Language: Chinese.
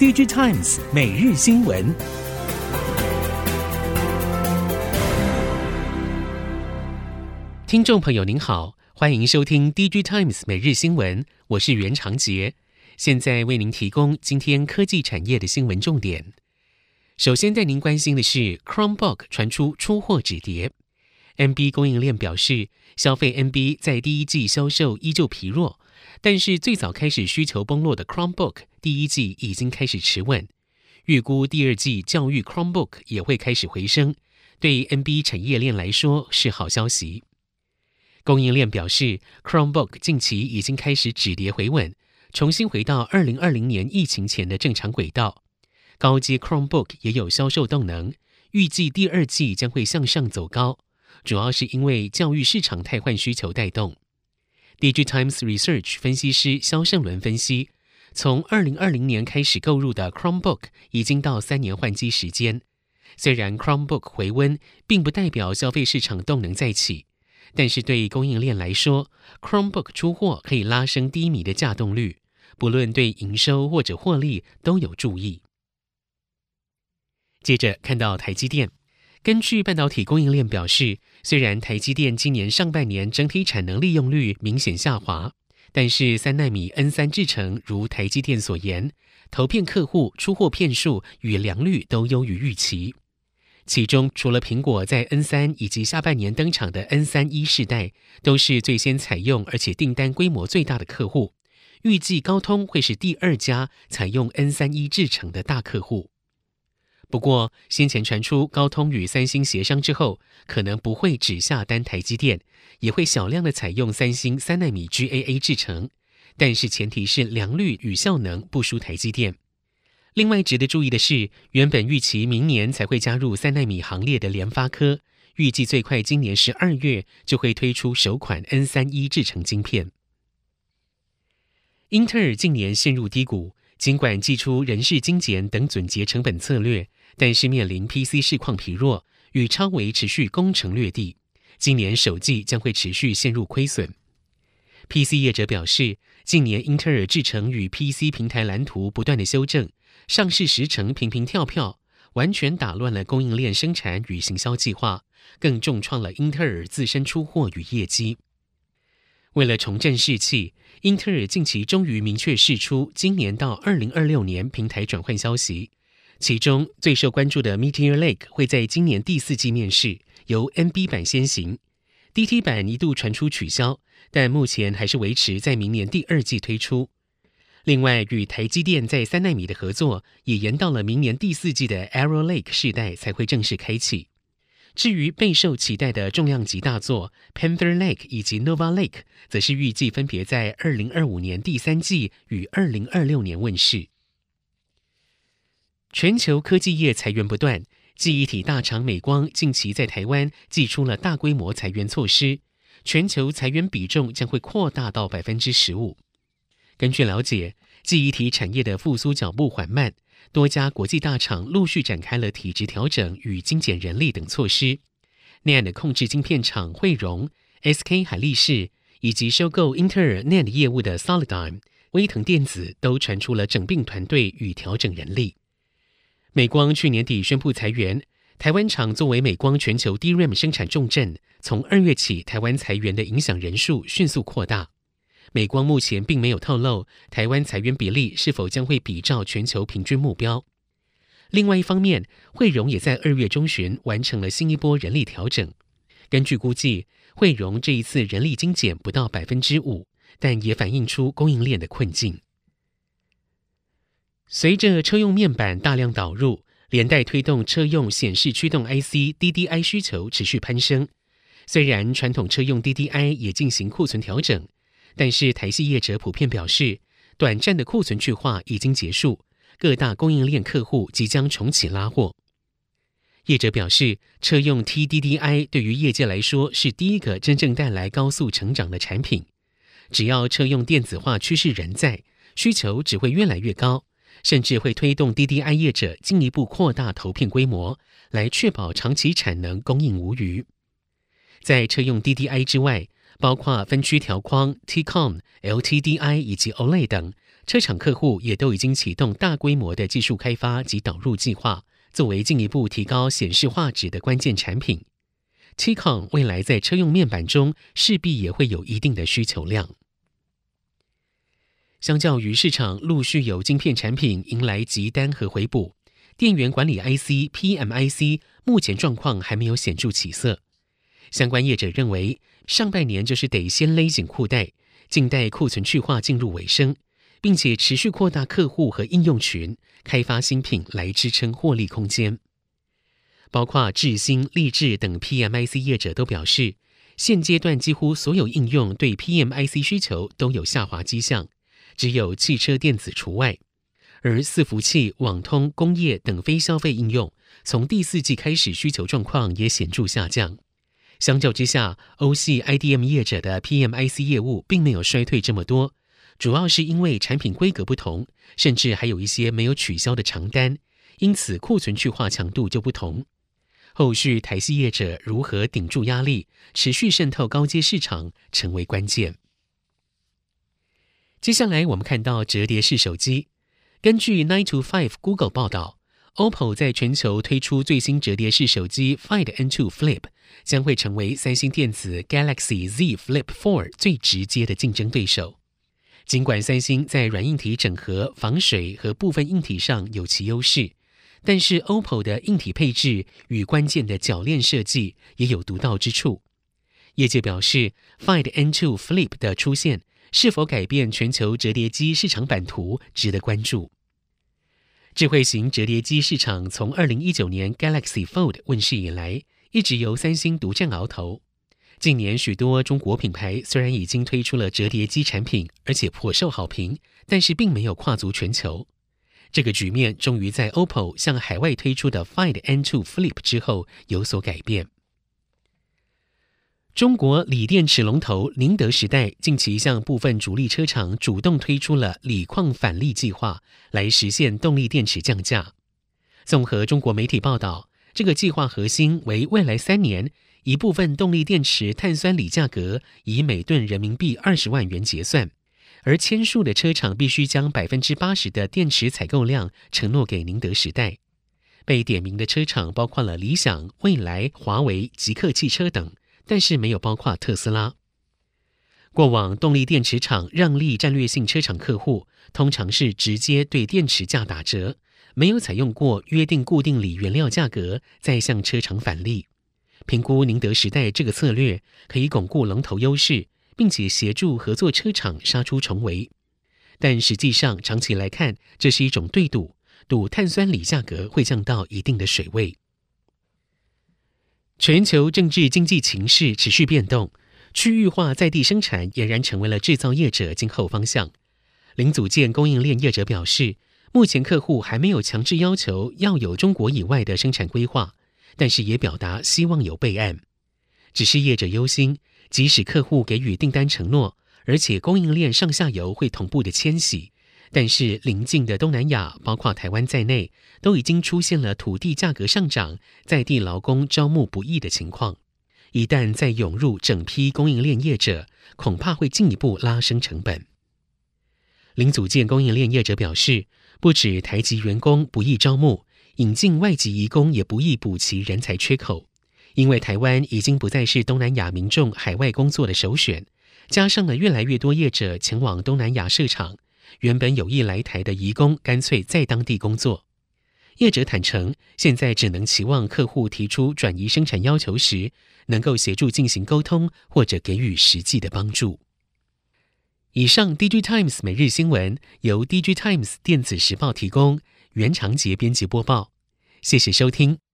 DigiTimes 每日新闻，听众朋友您好，欢迎收听 DigiTimes 每日新闻，我是袁长杰，现在为您提供今天科技产业的新闻重点。首先带您关心的是，Chromebook 传出出货止跌，NB 供应链表示，消费 NB 在第一季销售依旧疲弱。但是最早开始需求崩落的 Chromebook，第一季已经开始持稳，预估第二季教育 Chromebook 也会开始回升，对 NB 产业链来说是好消息。供应链表示，Chromebook 近期已经开始止跌回稳，重新回到二零二零年疫情前的正常轨道。高阶 Chromebook 也有销售动能，预计第二季将会向上走高，主要是因为教育市场汰换需求带动。DigiTimes Research 分析师萧胜伦分析，从二零二零年开始购入的 Chromebook 已经到三年换机时间。虽然 Chromebook 回温，并不代表消费市场动能再起，但是对供应链来说，Chromebook 出货可以拉升低迷的稼动率，不论对营收或者获利都有助益。接着看到台积电。根据半导体供应链表示，虽然台积电今年上半年整体产能利用率明显下滑，但是三纳米 N 三制程如台积电所言，投片客户出货片数与良率都优于预期。其中，除了苹果在 N 三以及下半年登场的 N 三一世代，都是最先采用而且订单规模最大的客户。预计高通会是第二家采用 N 三一制程的大客户。不过，先前传出高通与三星协商之后，可能不会只下单台积电，也会小量的采用三星三纳米 GAA 制程，但是前提是良率与效能不输台积电。另外值得注意的是，原本预期明年才会加入三纳米行列的联发科，预计最快今年十二月就会推出首款 N 三一制程晶片。英特尔近年陷入低谷，尽管祭出人事精简等撙节成本策略。但是面临 PC 市况疲弱与超微持续攻城略地，今年首季将会持续陷入亏损。PC 业者表示，近年英特尔制程与 PC 平台蓝图不断的修正，上市时程频频跳票，完全打乱了供应链生产与行销计划，更重创了英特尔自身出货与业绩。为了重振士气，英特尔近期终于明确释出今年到二零二六年平台转换消息。其中最受关注的 Meteor Lake 会在今年第四季面世，由 NB 版先行，DT 版一度传出取消，但目前还是维持在明年第二季推出。另外，与台积电在三奈米的合作也延到了明年第四季的 Arrow Lake 世代才会正式开启。至于备受期待的重量级大作 Panther Lake 以及 Nova Lake，则是预计分别在二零二五年第三季与二零二六年问世。全球科技业裁员不断，记忆体大厂美光近期在台湾祭出了大规模裁员措施，全球裁员比重将会扩大到百分之十五。根据了解，记忆体产业的复苏脚步缓慢，多家国际大厂陆续展开了体质调整与精简人力等措施。NAND 控制晶片厂汇荣、SK 海力士以及收购英特尔 NAND 业务的 Solidigm、威腾电子都传出了整并团队与调整人力。美光去年底宣布裁员，台湾厂作为美光全球 DRAM 生产重镇，从二月起，台湾裁员的影响人数迅速扩大。美光目前并没有透露台湾裁员比例是否将会比照全球平均目标。另外一方面，汇荣也在二月中旬完成了新一波人力调整。根据估计，汇荣这一次人力精简不到百分之五，但也反映出供应链的困境。随着车用面板大量导入，连带推动车用显示驱动 IC DDI 需求持续攀升。虽然传统车用 DDI 也进行库存调整，但是台系业者普遍表示，短暂的库存去化已经结束，各大供应链客户即将重启拉货。业者表示，车用 TDDI 对于业界来说是第一个真正带来高速成长的产品。只要车用电子化趋势仍在，需求只会越来越高。甚至会推动 DDI 业者进一步扩大投片规模，来确保长期产能供应无虞。在车用 DDI 之外，包括分区条框、T-Con、LTDI 以及 OLED 等，车厂客户也都已经启动大规模的技术开发及导入计划，作为进一步提高显示画质的关键产品。T-Con 未来在车用面板中势必也会有一定的需求量。相较于市场陆续有晶片产品迎来急单和回补，电源管理 IC、PMIC 目前状况还没有显著起色。相关业者认为，上半年就是得先勒紧裤带，静待库存去化进入尾声，并且持续扩大客户和应用群，开发新品来支撑获利空间。包括智新、力智等 PMIC 业者都表示，现阶段几乎所有应用对 PMIC 需求都有下滑迹象。只有汽车电子除外，而伺服器、网通、工业等非消费应用，从第四季开始需求状况也显著下降。相较之下，欧系 IDM 业者的 PMIC 业务并没有衰退这么多，主要是因为产品规格不同，甚至还有一些没有取消的长单，因此库存去化强度就不同。后续台系业者如何顶住压力，持续渗透高阶市场，成为关键。接下来我们看到折叠式手机。根据 Nine to Five Google 报道，OPPO 在全球推出最新折叠式手机 Find N2 Flip，将会成为三星电子 Galaxy Z Flip 4最直接的竞争对手。尽管三星在软硬体整合、防水和部分硬体上有其优势，但是 OPPO 的硬体配置与关键的铰链设计也有独到之处。业界表示，Find N2 Flip 的出现，是否改变全球折叠机市场版图，值得关注。智慧型折叠机市场从二零一九年 Galaxy Fold 问世以来，一直由三星独占鳌头。近年许多中国品牌虽然已经推出了折叠机产品，而且颇受好评，但是并没有跨足全球。这个局面终于在 OPPO 向海外推出的 Find N2 Flip 之后有所改变。中国锂电池龙头宁德时代近期向部分主力车厂主动推出了锂矿返利计划，来实现动力电池降价。综合中国媒体报道，这个计划核心为未来三年，一部分动力电池碳酸锂价格以每吨人民币二十万元结算，而签署的车厂必须将百分之八十的电池采购量承诺给宁德时代。被点名的车厂包括了理想、蔚来、华为、极客汽车等。但是没有包括特斯拉。过往动力电池厂让利战略性车厂客户，通常是直接对电池价打折，没有采用过约定固定锂原料价格再向车厂返利。评估宁德时代这个策略可以巩固龙头优势，并且协助合作车厂杀出重围。但实际上长期来看，这是一种对赌，赌碳酸锂价格会降到一定的水位。全球政治经济情势持续变动，区域化在地生产俨然成为了制造业者今后方向。零组件供应链业者表示，目前客户还没有强制要求要有中国以外的生产规划，但是也表达希望有备案。只是业者忧心，即使客户给予订单承诺，而且供应链上下游会同步的迁徙。但是，邻近的东南亚，包括台湾在内，都已经出现了土地价格上涨、在地劳工招募不易的情况。一旦再涌入整批供应链业者，恐怕会进一步拉升成本。零组件供应链业者表示，不止台籍员工不易招募，引进外籍移工也不易补齐人才缺口。因为台湾已经不再是东南亚民众海外工作的首选，加上了越来越多业者前往东南亚设厂。原本有意来台的移工，干脆在当地工作。业者坦承，现在只能期望客户提出转移生产要求时，能够协助进行沟通，或者给予实际的帮助。以上，DG Times 每日新闻由 DG Times 电子时报提供，袁长杰编辑播报。谢谢收听。